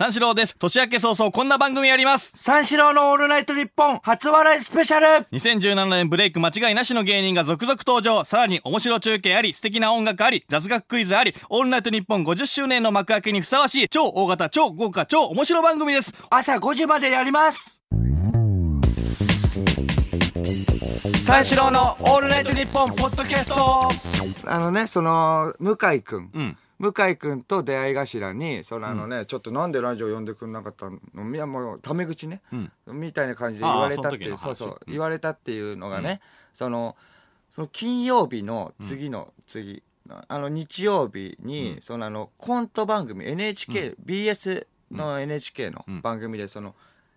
三四郎です。年明け早々こんな番組やります。三四郎のオールナイトニッポン初笑いスペシャル2017年ブレイク間違いなしの芸人が続々登場。さらに面白中継あり、素敵な音楽あり、雑学クイズあり、オールナイトニッポン50周年の幕開けにふさわしい超大型、超豪華、超面白番組です。朝5時までやります三四郎のオールナイトニッポンポッドキャストあのね、その、向井くん。ん向井くんと出会い頭に、そのあのね、ちょっとなんでラジオ呼んでくんなかったのいやもう、タメ口ね、みたいな感じで言われたっていう、言われたっていうのがね、その、その金曜日の次の次、あの日曜日に、そのあのコント番組 NHK、BS の NHK の番組でその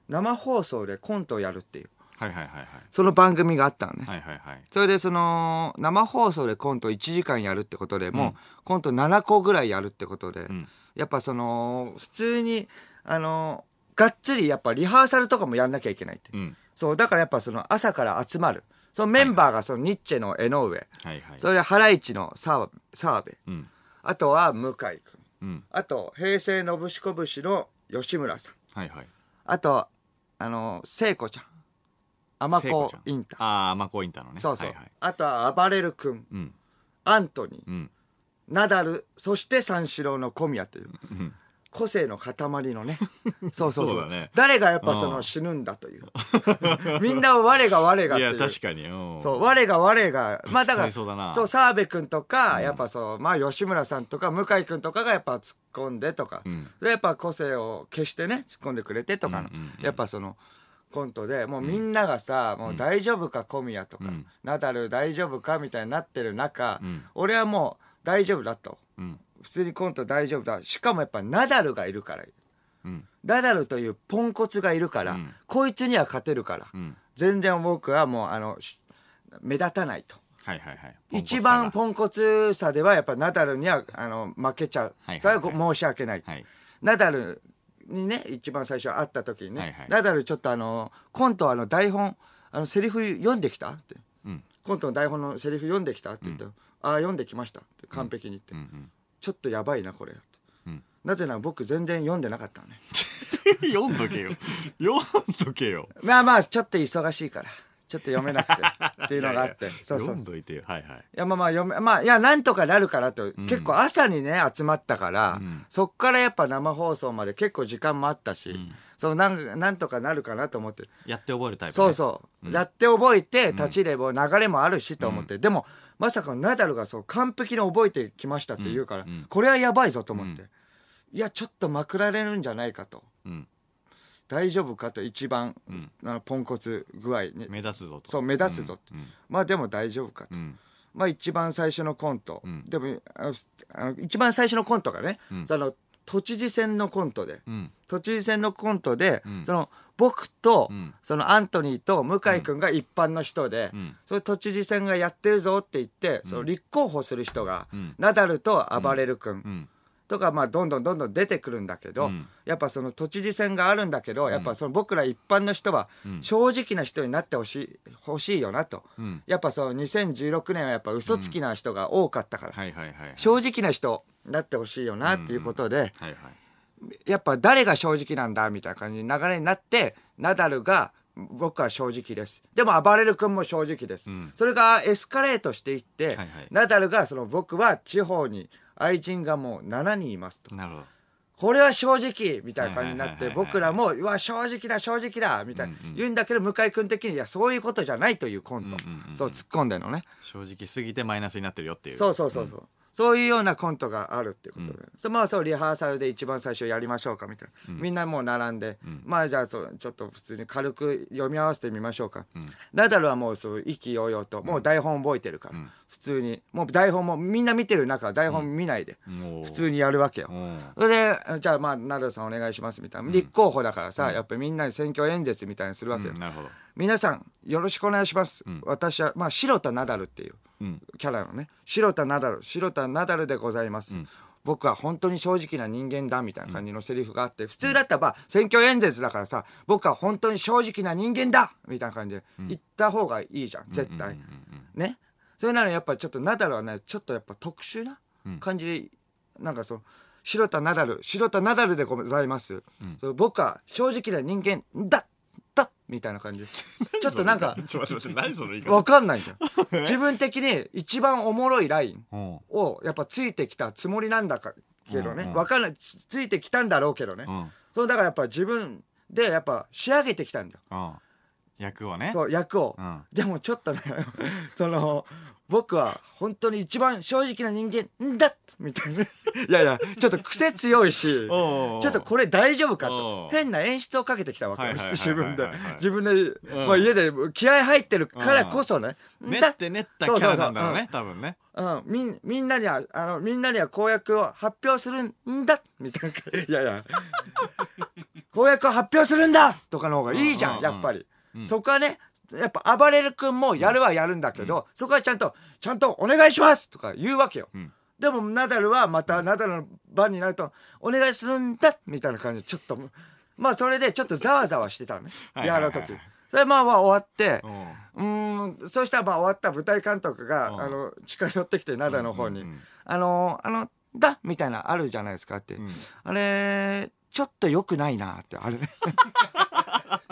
生放送でコントをやるっていうはいはいはいはい。その番組があったのね、はいはいはい。それでその生放送でコント1時間やるってことでもうコント7個ぐらいやるってことで、んやっぱその普通にあのがっつりやっぱリハーサルとかもやんなきゃいけないって、うん。そうだからやっぱその朝から集まるそのメンバーがそのニッチェの江上、はいはい。それでハライチの澤澤部、うん。あとは向井君うん。あと平成のぶしこぶしの吉村さんはいはい。あとあの聖子ちゃん甘子インタ。ああ、甘子インターのね。そうそう、はいはい。あとは暴れる君。うん。アントニー。うん。ナダル。そして三四郎の小宮という。ん。個性の塊のね。そうそうそう。ね。誰がやっぱそのうん。死ぬんだという。みんな我が我がっいや、ていう確かに。うん。そう我が我が。まあだからそう澤部君とか、やっぱそうまあ吉村さんとか向井君とかがやっぱ突っ込んでとか、ん。でやっぱ個性を消してね突っ込んでくれてとかの、うんうんうん。やっぱそのコントでもうみんながさ、もう大丈夫か小宮とか、ん。ナダル大丈夫かみたいになってる中、ん。俺はもう大丈夫だと。うん。普通にコント大丈夫だ。しかもやっぱナダルがいるから。うん。ナダルというポンコツがいるから、うん。こいつには勝てるから、うん。全然僕はもうあのし目立たないと。はいはいはい。一番ポンコツさではやっぱナダルにはあの負けちゃう、それはご申し訳ない。ナダルにね一番最初会った時にね、はいはい。ナダルちょっとあのコントあの台本あのセリフ読んできた？って。うん。コントの台本のセリフ読んできた？って言ったら、ああ読んできました。って完璧に言って、うんうん。ちょっとやばいなこれ。って、うん。なぜなら僕全然読んでなかったのね。読んどけよ。読んどけよ。まあまあちょっと忙しいからちょっと読めなくてっていうのがあって。そうそう。読んどいてよ。はいはい。いやまあまあ読めまあいやなんとかなるからと、結構朝にね集まったから、ん。そっからやっぱ生放送まで結構時間もあったし、そうなんなんとかなるかなと思って。やって覚えるタイプね。そうそう、やって覚えて立ちれば流れもあるしと思って、でもまさかナダルがそう完璧に覚えてきましたって言うから、ん。これはやばいぞと思って、いやちょっとまくられるんじゃないかと。うん。大丈夫かと一番、あのポンコツ具合に。目立つぞと。そう目立つぞって、うん。まあでも大丈夫かと。うん。まあ一番最初のコント、ん。でもあの一番最初のコントがね、その都知事選のコントで、うん。都知事選のコントで、ん。その僕と、ん。そのアントニーと向井君が一般の人で、ん。それ都知事選がやってるぞって言って、その立候補する人が、ん。ナダルと暴れる君、うん。とか、まあ、どんどんどんどん出てくるんだけど、うん。やっぱその都知事選があるんだけど、やっぱその僕ら一般の人は正直な人になってほしい欲しいよなと、ん。やっぱその2016年はやっぱ嘘つきな人が多かったから。正直な人になってほしいよなっていうことで。やっぱ誰が正直なんだみたいな感じの流れになってナダルが僕は正直です。でも暴れる君も正直です、ん。それがエスカレートしていって、はいはい。ナダルがその僕は地方に愛人がもう7人いますと。なるほど。これは正直みたいな感じになって僕らもうわ正直だ正直だみたいな。言うんだけど向井君的にいやそういうことじゃないというコント、そう突っ込んでんのね。正直すぎてマイナスになってるよっていう。そうそうそうそう、そういうようなコントがあるっていうことで、そまあそうリハーサルで一番最初やりましょうかみたいな、みんなもう並んで、まあじゃあそうちょっと普通に軽く読み合わせてみましょうか、ナダルはもうそう意気揚々ともう台本覚えてるから、普通に。もう台本もみんな見てる中台本見ないで、普通にやるわけよ、うん。それでじゃあまあナダルさんお願いしますみたいな、立候補だからさ、やっぱりみんなに選挙演説みたいにするわけよ、うんなるほど。皆さんよろしくお願いします、私はまあ白田ナダルっていううん。キャラのね。白田ナダル白田ナダルでございます、僕は本当に正直な人間だみたいな感じのセリフがあって、普通だったらまあ選挙演説だからさ僕は本当に正直な人間だみたいな感じで言った方がいいじゃん絶対、ねそれならやっぱちょっとナダルはねちょっとやっぱ特殊な感じで、なんかそう白田ナダル白田ナダルでございます、そう僕は正直な人間だだみたいな感じ。ちょっとなんか 何その言い方？わかんないじゃん。自分的に一番おもろいラインうん。をやっぱついてきたつもりなんだかけどね、うんうん。わかんない。つついてきたんだろうけどね、うん。そうだからやっぱ自分でやっぱ仕上げてきたんだよ。うん役をね。そう役を、うん。でもちょっとね その僕は本当に一番正直な人間だみたいな。いやいやちょっと癖強いしおうおうおう。ちょっとこれ大丈夫かおとう。変な演出をかけてきたわけはいはいはいはい自分で。自分で、うん。まあ、家で気合入ってるからこそね、練だって練ったキャラなんだろうね多分ね。うん、みんみんなにはあのみんなには公約を発表するんだみたいな。いやいや。公約を発表するんだとかの方がいいじゃん、うんうんやっぱり、うんそこはねやっぱ暴れる君もやるはやるんだけど、そこはちゃんとちゃんとお願いしますとか言うわけよ、ん。でもナダルはまたナダルの番になるとお願いするんだみたいな感じ。でちょっとまあそれでちょっとざわざわしてたのね。はいはいはいはい。やる時。それまあまあ終わって、うん。そしたらまあ終わった舞台監督が、うん。あの近寄ってきて灘の方に「うんうんうん。あのあのだ」みたいなあるじゃないですかって、ん。あれちょっと良くないなってあれ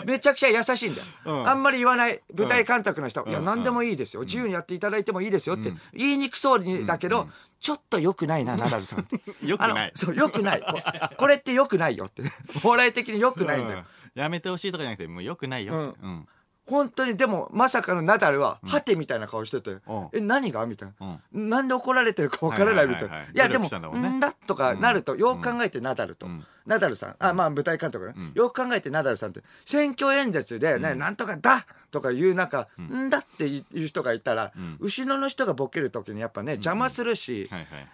めちゃくちゃ優しいんだよ、うん。あんまり言わない舞台監督の人、いやうん何でもいいですよ、自由にやっていただいてもいいですよって、言いにくそうにだけど、ちょっと良くないなナダルさんって。良くない。そう良くない。ここれって良くないよって。お笑い的に良くないんだよ、うん。やめてほしいとかじゃなくてもうよくないよって。うん。本当にでもまさかのナダルはハテみたいな顔しててうん「え何が?」みたいな、うなんで怒られてるか分からないみたいな、はいやでもんだとかなると、よく考えてナダルと、んナダルさん。あまあ舞台監督ね、ん。よく考えてナダルさんって選挙演説でね、なんとかだとか言う中、んだっていう人がいたら、ん。後ろの人がボケる時にやっぱね邪魔するし、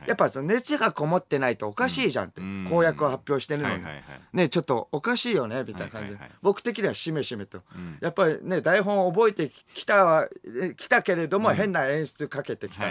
やっぱその熱がこもってないとおかしいじゃんって、うん。公約を発表してるのに、ねちょっとおかしいよねみたいな。感じで、僕的にはしめしめと、ん。やっぱりね台本を覚えてきたはえきたけれども、変な演出かけてきた。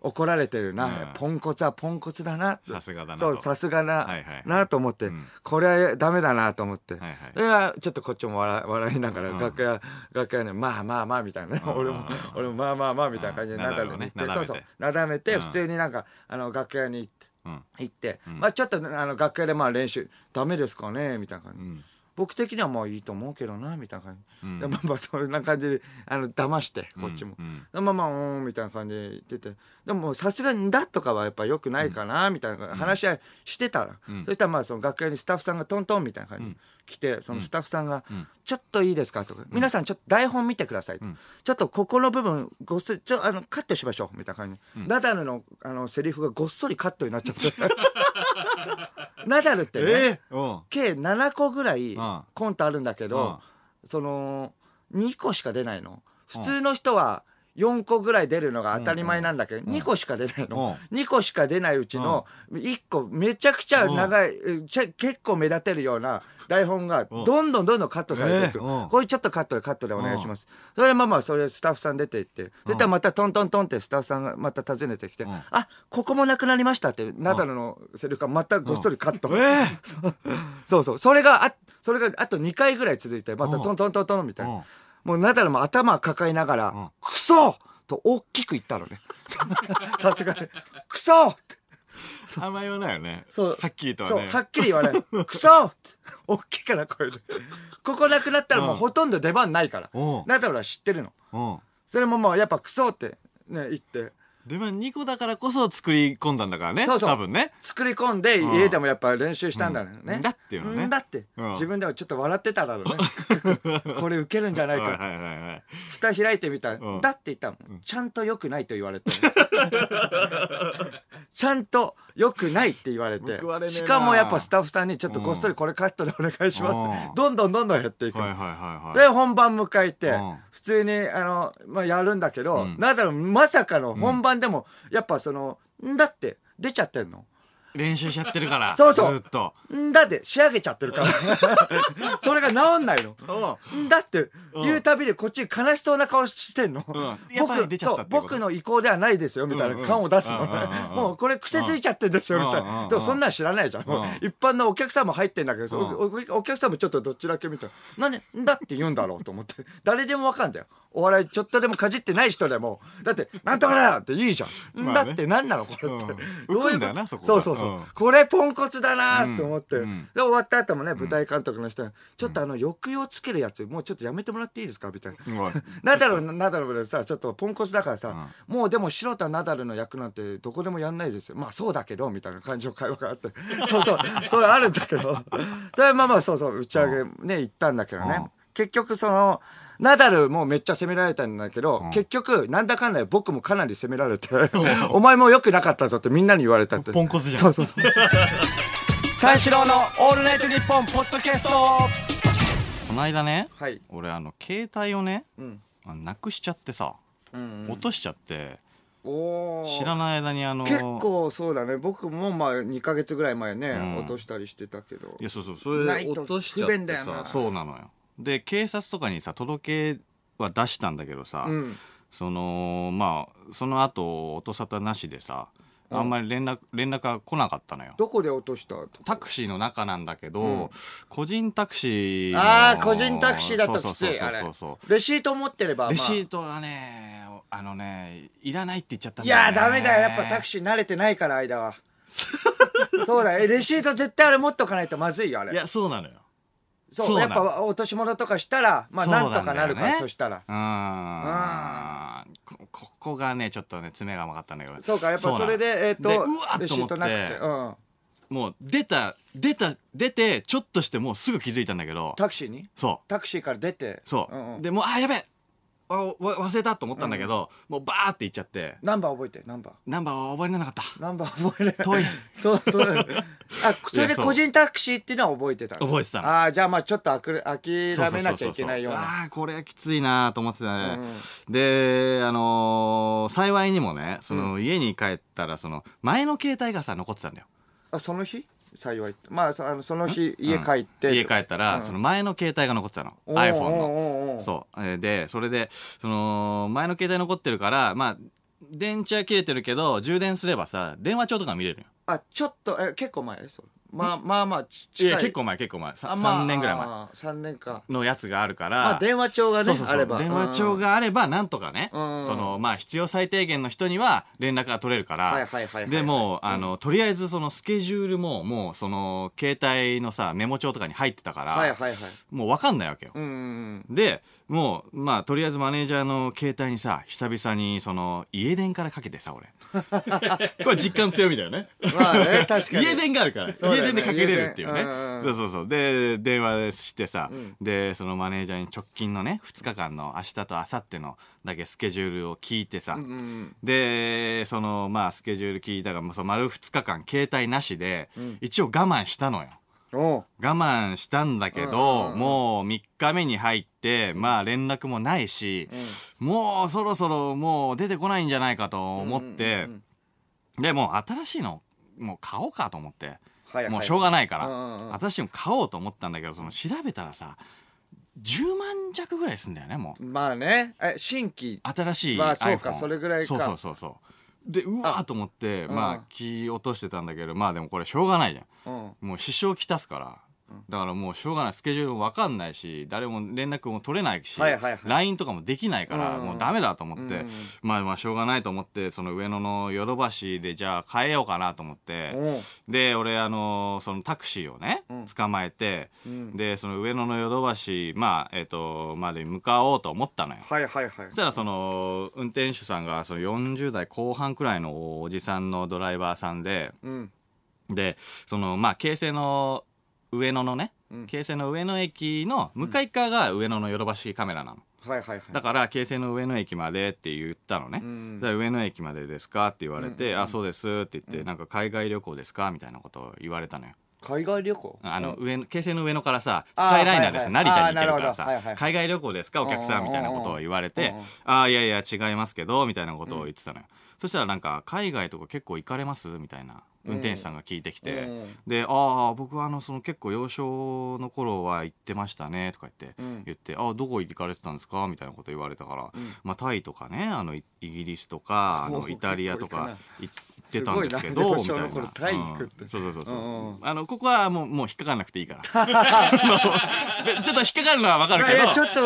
怒られてるな、うん。ポンコツはポンコツだな。さすがだなと。そうさすがな、なと思って、ん。これはダメだなと思って、はいはい。ちょっとこっちも笑笑いながら、うん。楽屋楽屋ねまあまあまあみたいなね、うん。俺も俺もまあまあまあみたいな感じでなだめて。そうそう。なだめて、うん。普通になんかあの楽屋に行ってうん。行って、まあちょっとあの楽屋でまあ練習ダメですかねみたいな感じ、ん僕的にはまあいいと思うけどなみたいな感じ、うん。でまあまあそんな感じであの騙してこっちも、うんでまあまあうんみたいな感じで言ってて。でももうさすがに「だ」とかはやっぱ良くないかなみたいな話し合いしてたら、ん。そしたらまあその楽屋にスタッフさんがトントンみたいな感じで来て、そのスタッフさんが「ちょっといいですか?」とか、皆さんちょっと台本見てください」と、ちょっとここの部分ごっそりちょあのカットしましょう」みたいな感じ。で、ナダルのあのセリフがごっそりカットになっちゃって ナダルってね、えうん。計7個ぐらいうん。コントあるんだけど、その2個しか出ないの。普通の人は4個ぐらい出るのが当たり前なんだけど、2個しか出ないの、2個しか出ないうちの1個めちゃくちゃ長い、結構目立てるような台本がどんどんどんどんカットされていく、これちょっとカットでカットでお願いします、それまあまあそれスタッフさん出て行ってそしたらまたトントントンってスタッフさんがまた訪ねてきて、ん。あここもなくなりましたってナダルのセリフがまたごっそりカット、そうそう。それがあそれがあと2回ぐらい続いてまたトントントントンみたいな、うんもうナダルも頭抱えながら「ん。クソ!」と大きく言ったのね。さすがに「クソ!」ってあんま言わないよね。そう。はっきりとはね。そうはっきり言わない「クソ!」って大きいから声で。ここなくなったらもうほとんど出番ないから、うん。ナダルは知ってるの。うん。それももうやっぱクソってね言ってでも2個だからこそ作り込んだんだからねそうそう。多分ね。作り込んでん。家でもやっぱ練習したんだよね、うん。だっていうのね。んだって、うん。自分でもちょっと笑ってただろうね。これウケるんじゃないか、はいはいはいはい。蓋開いてみたら、うん。だって言ったら、ちゃんと良くないと言われて ちゃんと良くないって言われてしかもやっぱスタッフさんにちょっとこっそりこれカットでお願いしますうん。どんどんどんどんやっていく。の、はいはいはいはい。で本番迎えて、うん。普通にあの、まあ、やるんだけど、んなんだろうまさかの本番でも、やっぱそのんだって出ちゃってんの練習しちゃってるからそうそう。ずっと。んだって仕上げちゃってるから。それが治んないの。ん。だって言うたびにこっち悲しそうな顔してんの、ん。やっぱり出ちゃったっていうこと。そう僕の意向ではないですよみたいな感を出すの。もうこれ癖ついちゃってんですよみたいな。でもそんなん知らないじゃん。一般のお客さんも入ってんだけどおお客さんもちょっとどっちだけみたいななんでんだって言うんだろうと思って。誰でもわかんだよお笑いちょっとでもかじってない人でもだって「なんとかだよ!」っていいじゃん、んまあね。だって何なのこれって、うん。浮くんだよなそこが。そうそうそう、うん。これポンコツだなと思って、うん。で終わった後もね舞台監督の人に、ちょっとあの抑揚つけるやつもうちょっとやめてもらっていいですか？みたいな。ナダルナダルでさちょっとポンコツだからさ、もうでも白田ナダルの役なんてどこでもやんないですよ。まあそうだけどみたいな感じの会話があって。そうそう。それあるんだけど。それまあまあそうそう打ち上げね行ったんだけどね、うん。結局そのナダルもめっちゃ責められたんだけど、結局なんだかんだで僕もかなり責められてお前も良くなかったぞってみんなに言われたって。ポンコツじゃん。そうそうそう。三四郎のオールナイトニッポンポッドキャスト。この間ね、はい。俺あの携帯をね、ん。あなくしちゃってさ、うん落としちゃっておー。知らない間にあの結構そうだね。僕もまあ2か月ぐらい前ね、ん。落としたりしてたけど。いやそうそうそれでないと落としちゃ不って便だよなさそうなのよで警察とかにさ届けは出したんだけどさ、うん。そのまあその後音沙汰なしでさあんまり連絡連絡が来なかったのよ。どこで落とした？タクシーの中なんだけど、うん。個人タクシーのああ個人タクシーだときつそうそういあれ。そうそうレシート持ってれば、まあ、レシートがねあのねいらないって言っちゃったんいだよ、ね、やダメだよ。やっぱタクシー慣れてないから間は。そうだよ。レシート絶対あれ持っとかないとまずいよあれ。いやそうなのよそうやっぱ落とし物とかしたらまあなんとかなるからそしたら。うん。こここがねちょっとね爪が甘かったんだけど。そうかやっぱそれでえっ、とでうわっと思って。ートなくて、うん、もう出た出た出てちょっとしてもうすぐ気づいたんだけど。タクシーに？そタクシーから出て。う。そう、でもうあやべえあわ忘れたと思ったんだけど、もうバーって行っちゃって。ナンバー覚えてナンバー。ナンバーは覚えられなかった。ナンバー覚えれない。遠い。そうそう あそれで個人タクシーっていうのは覚えてたの？覚えてたの。ああじゃあまあちょっとあくれ諦めなきゃいけないような。ああこれはきついなと思ってたね、であのー幸いにもねその、家に帰ったらその前の携帯がさ残ってたんだよ。あその日？幸い。まあそあのその日家帰って、家帰ったら、その前の携帯が残ってたの。iPhone の。そう。えーでそれでその前の携帯残ってるからまあ電池は切れてるけど充電すればさ電話帳とか見れるよ。あちょっとえ結構前それまあまあまあちい近い。や結構前結構前。さあまあ3年ぐらい前。あ3年か。のやつがあるから、まあ電話帳がねそうそうそう。あれば。電話帳があればなんとかね、うん。そのまあ必要最低限の人には連絡が取れるから、はいはいはいでもうあのとりあえずそのスケジュールももうその携帯のさメモ帳とかに入ってたから、はいはいはい。もう分かんないわけよ、うんうんでもうまあとりあえずマネージャーの携帯にさ久々にその家電からかけてさ俺。これ実感強みだよね。うんまあね確かに。家電があるから、家電でかけれるっていうね。そうそうそう。で電話してさ、でそのマネージャーに直近のね2日間の明日と明後日のだけスケジュールを聞いてさ、うんうんでそのまあスケジュール聞いたからもうその丸2日間携帯なしで、一応我慢したのよ。我慢したんだけど、うんうんうんもう3日目に入ってまあ連絡もないし、もうそろそろもう出てこないんじゃないかと思って、うんうん。でもう新しいのもう買おうかと思って、もうしょうがないから、うんうんうん。新しいの買おうと思ったんだけどその調べたらさ10万弱ぐらいすんだよねもう。まあね。え新規。新しい iPhone、まあそうかそれぐらいか。そうそうそうそう。でうわーと思ってうん。まあ気落としてたんだけどまあでもこれしょうがないじゃん。うん。もう支障きたすからだからもうしょうがない。スケジュールも分かんないし誰も連絡も取れないし、はいはいはい。LINE とかもできないから、うん。もうダメだと思って、うん。まあまあしょうがないと思ってその上野のヨドバシでじゃあ変えようかなと思って、で俺あのそのタクシーをね、うん。捕まえて、うん。でその上野のヨドバシまあえっ、とまで向かおうと思ったのよ。はいはいはい。そしたらその運転手さんがその40代後半くらいのおじさんのドライバーさんでうん。でそのまあ京成の上野のね、うん。京成の上野駅の向かい側が上野のヨドバシカメラなの。はいはいはい。だから京成の上野駅までって言ったのね、うん。じゃあ上野駅までですかって言われて、あそうですって言って、なんか海外旅行ですかみたいなことを言われたのよ。海外旅行？あの上の京成の上野からさスカイライナーでさ、はいはい。成田に行けるからさ、はいはい。海外旅行ですかお客さんみたいなことを言われてあいやいや違いますけどみたいなことを言ってたのよ、そしたらなんか海外とか結構行かれます？みたいな運転手さんが聞いてきて、うん。で「ああ僕はあのその結構幼少の頃は行ってましたね」とか言って、うん。言って「ああどこ行かれてたんですか?」みたいなこと言われたから、まあ、タイとかねあのイイギリスとかあのイタリアとかい行っってたんですけすどみたいな。うん。そうそうそうそう、うんうんあのここはもうもう引っかかんなくていいから。ちょっと引っかかるのはわかるけど。ちょっと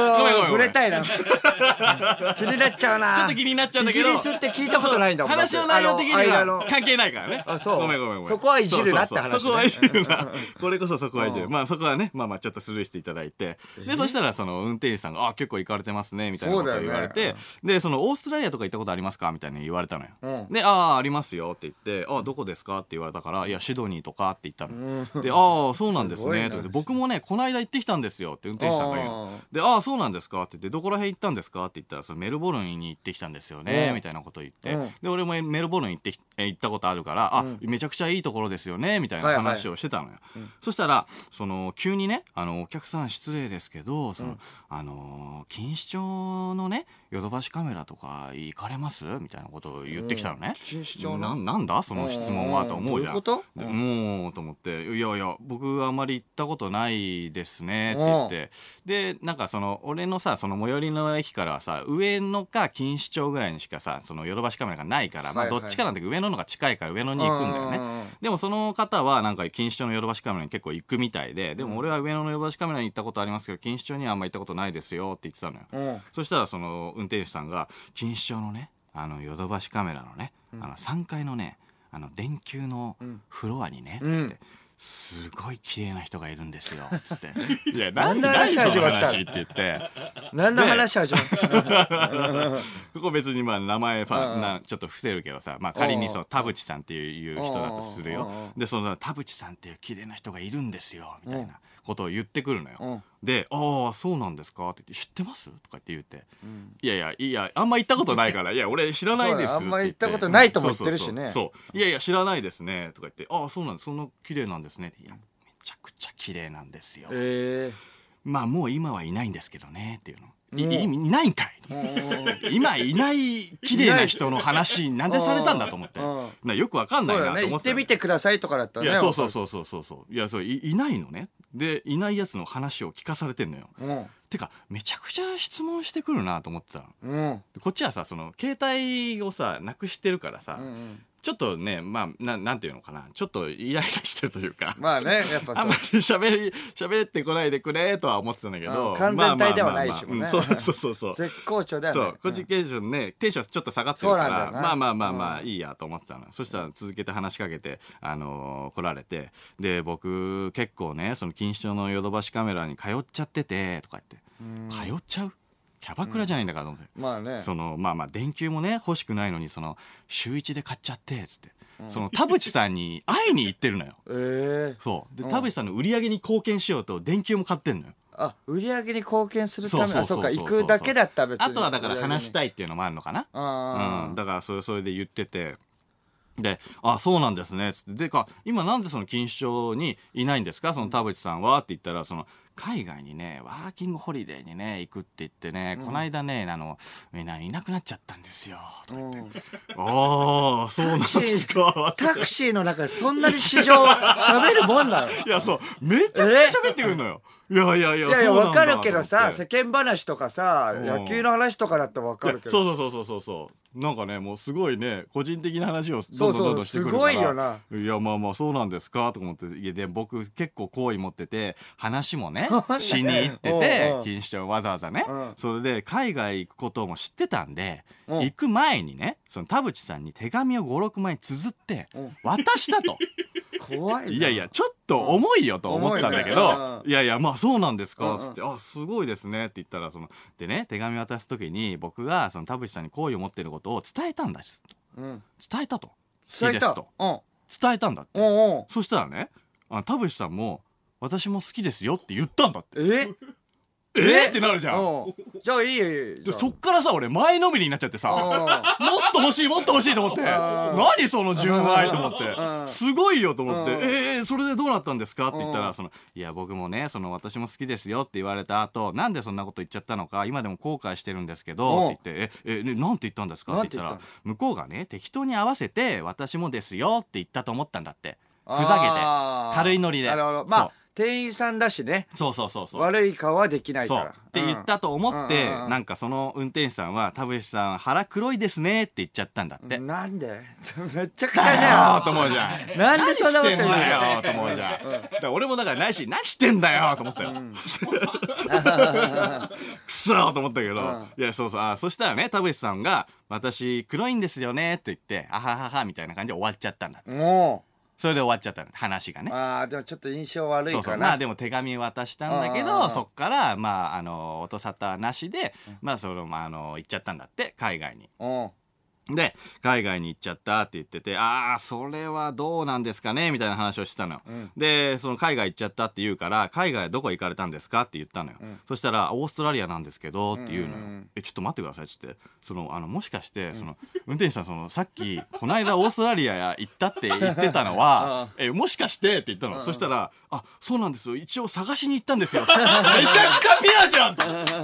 触れたいな。気になっちゃうな。ちょっと気になっちゃうんだけど。イギリスって聞いたことないんだもん話の内容的には関係ないからね。あそう。ごめんごめんごめん。そこはいじるなって話ね。そこはいじるな。これこそそこはいじる。うん。まあそこはねまあまあちょっとスルーしていただいて。でそしたらその運転手さんが「あ結構行かれてますね」みたいなことを言われて。でそのオーストラリアとか行ったことありますか？みたいに言われたのよ。うん。で「ああありますよ」って言って「ああどこですか?」って言われたから「いやシドニーとか」って言ったの。で「ああそうなんですね」とか言って僕もねこの間行ってきたんですよ」って運転手さんが言う。で、ああ、そうなんですか？って言って、どこら辺行ったんですか？って言ったら、そのメルボルンに行ってきたんですよね、うん。みたいなことを言って、うん。で、俺もメルボルン行って行ったことあるから、あ、めちゃくちゃいいところですよね、みたいな話をしてたのよ。そしたら、その、急にね、あの、お客さん失礼ですけど、その、あの、錦糸町のね、ヨドバシカメラとか行かれます？みたいなことを言ってきたのね。錦糸町のな。なんだ？その質問はと思うじゃん。うん。もうと思って「いやいや僕あんまり行ったことないですね」って言って。でなんかその俺のさその最寄りの駅からはさ上野か錦糸町ぐらいにしかさそのヨドバシカメラがないから、まあどっちかなんだけど上野のが近いから上野に行くんだよね。うんうんうんでもその方はなんか錦糸町のヨドバシカメラに結構行くみたいででも俺は上野のヨドバシカメラに行ったことありますけど錦糸町にはあんま行ったことないですよって言ってたのよ。うん。そしたらその運転手さんが錦糸町のねあのヨドバシカメラのね、あの3階のねあの電球のフロアにね、うん。ってすごい綺麗な人がいるんですよ つって「いや何で話始まった話」って言って。何の話始まったここ別にまあ名前なちょっと伏せるけどさ、まあ、仮にその田淵さんっていう人だとするよ。でその田淵さんっていう綺麗な人がいるんですよみたいなことを言ってくるのよ、うん。で「ああそうなんですか?」って言って「知ってます?」とかって言って「いやいやいやあんま行ったことないから。いや俺知らないです」そうだあんま行ったことないとも言ってるしね。そうそうそう。そう。いやいや知らないですね」とか言って「ああそうなんです。そんな綺麗なんですね」って「いやめちゃくちゃ綺麗なんですよ」え。まあもう今はいないんですけどね。っていうのいないんかい。え今いない綺麗な人の話なんでされたんだと思って。うん。なよくわかんないうなと思ってたってみてくださいとかだったらねいやそうそう。そうそうそうそう。いやそういいないのね。でいないやつの話を聞かされてんのよ。うん。てかめちゃくちゃ質問してくるなと思ってたの。うん。でこっちはさその携帯をさなくしてるからさ、うんうんちょっとねまあななんていうのかな。ちょっとイライラしてるというか。まあねやっぱあんまり喋り喋ってこないでくれとは思ってたんだけど。うん。完全体ではないしもんね。まあまあまあまあ。うんそうそうそうそう。絶好調だよね。そう、こっちテンションね、テンションちょっと下がってるから、そうなんだよな。まあまあまあまあ、いいやと思ってたの。そしたら続けて話しかけて、あのー来られて、で、僕、結構ね、その錦糸町のヨドバシカメラに通っちゃってて、とか言って、通っちゃう？キャバクラじゃないんだからと思って。まあね。そのまあまあ電球もね欲しくないのにその週一で買っちゃってつって、その田淵さんに 会いに行ってるのよ。ええ。そう。でうん。田淵さんの売り上げに貢献しようと電球も買ってんのよ。あ売り上げに貢献するためそうあそうか行くだけだったら別に。あとはだから話しいたいっていうのもあるのかな。あうん、だからそれそれで言っててで「あそうなんですね」つって「でか今なんでその錦糸町にいないんですか？その田淵さんは」って言ったらその海外にねワーキングホリデーにね行くって言ってね、この間ねあのみんないなくなっちゃったんですよ。とか言って「ああそうなんですか」タクシーの中でそんなに市場喋るもんなの？いやそう。めちゃくちゃ喋ってくるのよいやいやいやいやいやそうなんだわかるけどさ世間話とかさうん。野球の話とかだったらわかるけど。そうそうそうそうそうなんかねもうすごいね個人的な話をどんどんどんどんしてくるから。すごいよな。いやまあまあそうなんですかとか思っていやで僕結構好意持ってて話もねしに行ってうんてうん。錦糸町わざわざね。うん。それで海外行くことも知ってたんでうん。行く前にねその田淵さんに手紙を56枚綴ってうん。渡したと。怖いな。いやいやちょっと重いよと思ったんだけど、ね。いやいやまあそうなんですかうんうん。つって「あすごいですね」って言ったらそのでね手紙渡す時に僕がその田淵さんに好意を持ってることを伝えたんですうん。伝えたと。好き伝えた。ですと。うん。伝えたんだって。そしたらね田淵さんも私も好きですよって言ったんだって。え？えー？ってなるじゃん。うん。じゃあいい。よいいよでそっからさ俺前のめりになっちゃってさもっと欲しいもっと欲しいと思って何その純愛と思っうん。てすごいよと思ってうん。えー、それでどうなったんですかって言ったうん。らそのいや僕もねその私も好きですよって言われた後なんでそんなこと言っちゃったのか今でも後悔してるんですけどって言ってええねなんて言ったんですか？って言ったら向こうがね適当に合わせて私もですよって言ったと思ったんだって。ふざけてあー軽いノリで。なるほど。まあ店員さんだしね。そうそうそうそう。悪い顔はできないかそう。らって言ったと思って、うんうんうんなんかその運転手さんは田淵さん腹黒いですねって言っちゃったんだって、なんで？めっちゃくちゃだよと思うじゃん。なんでそんなこと言うんだよと思うじゃん、だから俺もだからないし何してんだよと思ったよ、くそーと思ったけど、いやそうそう。あそしたらね田淵さんが「私黒いんですよね」って言って「あははは」みたいな感じで終わっちゃったんだもそれで終わっちゃった話がうね。ああでもちょっと印象悪いそうかな。そうまあでも手紙渡したんだけどそっからまああの音沙汰なしでまあそのまああの行っちゃったんだって海外に。うんで海外に行っちゃったって言っててああそれはどうなんですかね？みたいな話をしてたのよ、でその海外行っちゃったって言うから海外どこ行かれたんですか？って言ったのよ、そしたらオーストラリアなんですけどって言うのよ、うんうんうん。えちょっと待ってください。っつってそのあのもしかしてその運転手さんそのさっきこの間オーストラリア行ったって言ってたのは えもしかして？って言ったの、そしたらあそうなんですよ。一応探しに行ったんですよ。めちゃくちゃピアじゃん！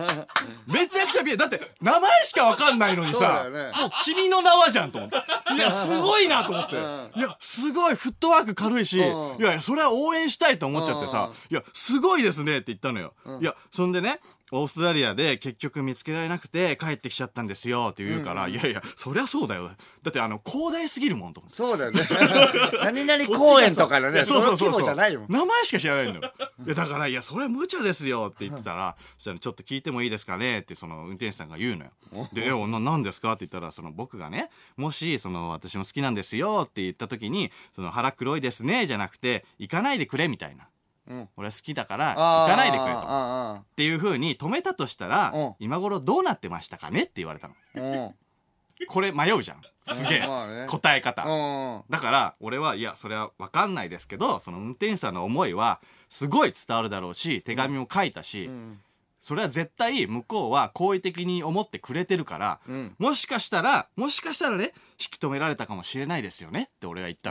めちゃくちゃピア。だって名前しかわかんないのにさ、ね。もう君の名はじゃんと思って。いや すごいなと思って。いやすごいフットワーク軽いしいうん。やいやそれは応援したいと思っちゃってさいやすごいですねって言ったのよ。いやそんでねオーストラリアで結局見つけられなくて帰ってきちゃったんですよって言うから、いやいやそりゃそうだよ。だってあの広大すぎるもんと思って。そうだよね。何々公園とかのいやねその規模じゃないもん。名前しか知らないん だよ。いやだからいやそれは無茶ですよって言ってたらそしたらちょっと聞いてもいいですかねってその運転手さんが言うのよ。で「えな何ですか?」って言ったらその僕がねもしその私も好きなんですよって言った時にその腹黒いですねじゃなくて行かないでくれみたいな、うん。俺は好きだから行かないでくれと。っあていう風に止めたとしたらうん。今頃どうなってましたかねって言われたの。あうん。これ迷うじゃん。すげえ まあね。答え方。うんだから俺はいやそれは分かんないですけどその運転手さんの思いはすごい伝わるだろうし手紙も書いたし、ん。それは絶対向こうは好意的に思ってくれてるから、うん。もしかしたらもしかしたらね引き止められたかもしれないですよね。って俺が言った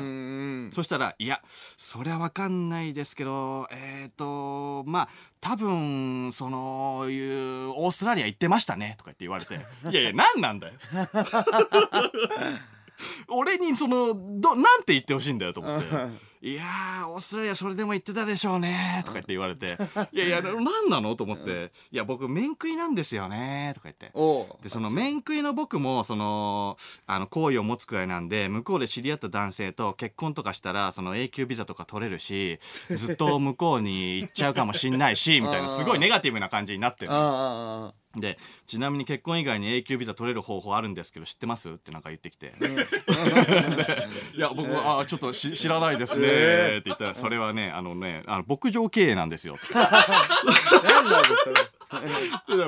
そしたら「いやそりゃ分かんないですけどえっ、とまあ多分そのいうオーストラリア行ってましたね」とか言って言われて「いやいや何なんだよ」俺にそのどなんて言ってほしいんだよと思って「いやーオーストラリアそれでも言ってたでしょうね」とか言って言われて「いやいや何なの?」と思って「いや僕面食いなんですよね」とか言って。でその面食いの僕もそのあの好意を持つくらいなんで向こうで知り合った男性と結婚とかしたらその永久ビザとか取れるしずっと向こうに行っちゃうかもしんないし みたいなすごいネガティブな感じになってる。でちなみに結婚以外に永久ビザ取れる方法あるんですけど知ってます？ってなんか言ってきて、でいや僕はあちょっとし知らないですねって言ったらそれはねあのねあの牧場経営なんですよって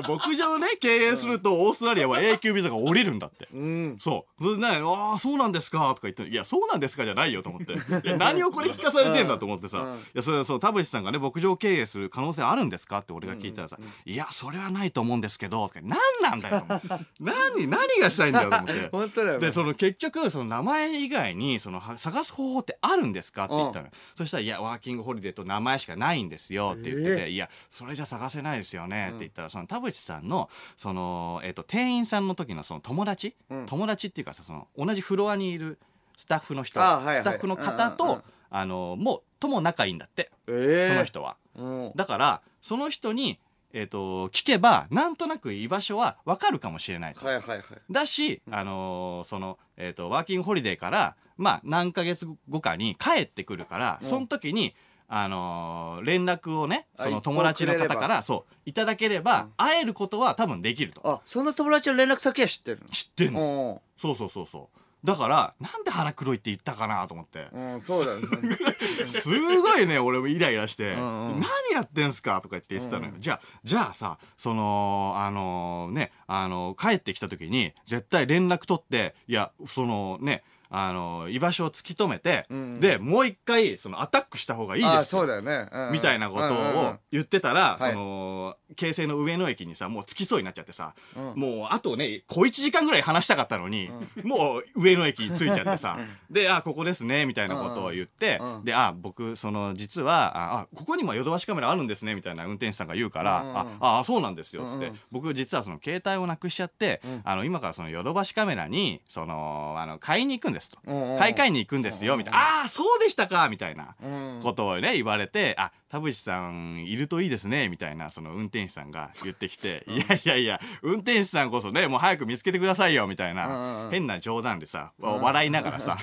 牧場ね経営するとオーストラリアは永久ビザが下りるんだって。うんそう。それでね、ああ、そうなんですかとか言って、いや、そうなんですかじゃないよと思って。何をこれ聞かされてんだと思ってさ。うんいや、それはそう、田淵さんがね、牧場経営する可能性あるんですかって俺が聞いたらさ、いや、それはないと思うんですけど、とか何なんだよ。何、何がしたいんだよと思って。本当だよねで、その結局、その名前以外に、そのは探す方法ってあるんですかって言ったのよ。そしたら、いや、ワーキングホリデーと名前しかないんですよって言ってて、えいや、それじゃ探せないですよねって言ったら、その田淵さんの、その、えっ、と、店員さんの時のその友達、うん。友達っていうかさ、その、同じフロアにいるスタッフの人、スタッフの方と、あの、もう、とも仲いいんだって、ええその人は。うん。だから、その人に、えっ、と、聞けば、なんとなく居場所はわかるかもしれないと。はいはいはい。だし、あのーその、えっ、と、ワーキングホリデーから、まあ、何ヶ月後かに帰ってくるから、うんその時に、あのー連絡をね、あその友達の方から、そう、いただければ、会えることは多分できると。あその友達の連絡先は知ってる知ってんの。のそうそうそうそう。だから、なんで腹黒いって言ったかなと思って。うんうんそうだよね すごいね、俺もイライラして、んうん何やってんすかとか言って言ってたのよ。じゃあ、じゃあさ、その、あのね、あの、帰ってきた時に、絶対連絡取って、いや、そのね、あの、居場所を突き止めて、うんで、もう一回、その、アタックした方がいいですそうだよね。うんうん。みたいなことうんうんを言ってたら、はい。その、京成の上野駅にさ、もう着きそうになっちゃってさ、うん。もうあとね、小1時間ぐらい話したかったのに、もう上野駅に着いちゃってさ、で、あ、ここですね、みたいなことを言って、うんうんで、あ、僕、その、実は、あ、あここにもヨドバシカメラあるんですね、みたいな運転手さんが言うから、うんうんあ、あ、そうなんですよ、つって、うん。うん僕実はその携帯をなくしちゃって、あの、今からそのヨドバシカメラに、その、あの、買いに行くんです。ですと。うんうん。買い替えに行くんですよ、みたいな。ああ、そうでしたかみたいなことをね、言われて、あ、田淵さんいるといいですね、みたいな、その運転手さんが言ってきて、いやいやいや、運転手さんこそね、もう早く見つけてくださいよ、みたいうんなう、ん。変な冗談でさ、笑いながらさ、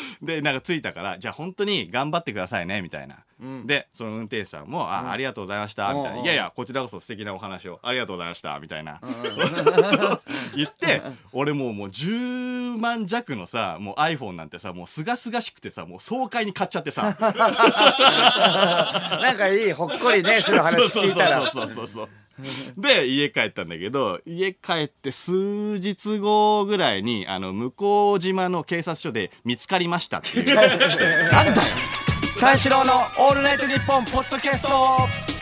で、なんか着いたから、じゃあ本当に頑張ってくださいね、みたいな。で、その運転手さんも、あ、ありがとうございました、みたいな。うんうんいやいや、こちらこそ素敵なお話を、ありがとうございました、みたいな。言って、俺もうもう10万弱のさ、もう iPhone なんてさ、もうすがすがしくてさ、もう爽快に買っちゃってさ。なんかいいほっこりねする話聞いたらそうそうそうそうそう。で、家帰ったんだけど、家帰って数日後ぐらいに、あの、向島の警察署で見つかりましたっていう。なんだよ三四郎の「オールナイトニッポン」ポッドキャスト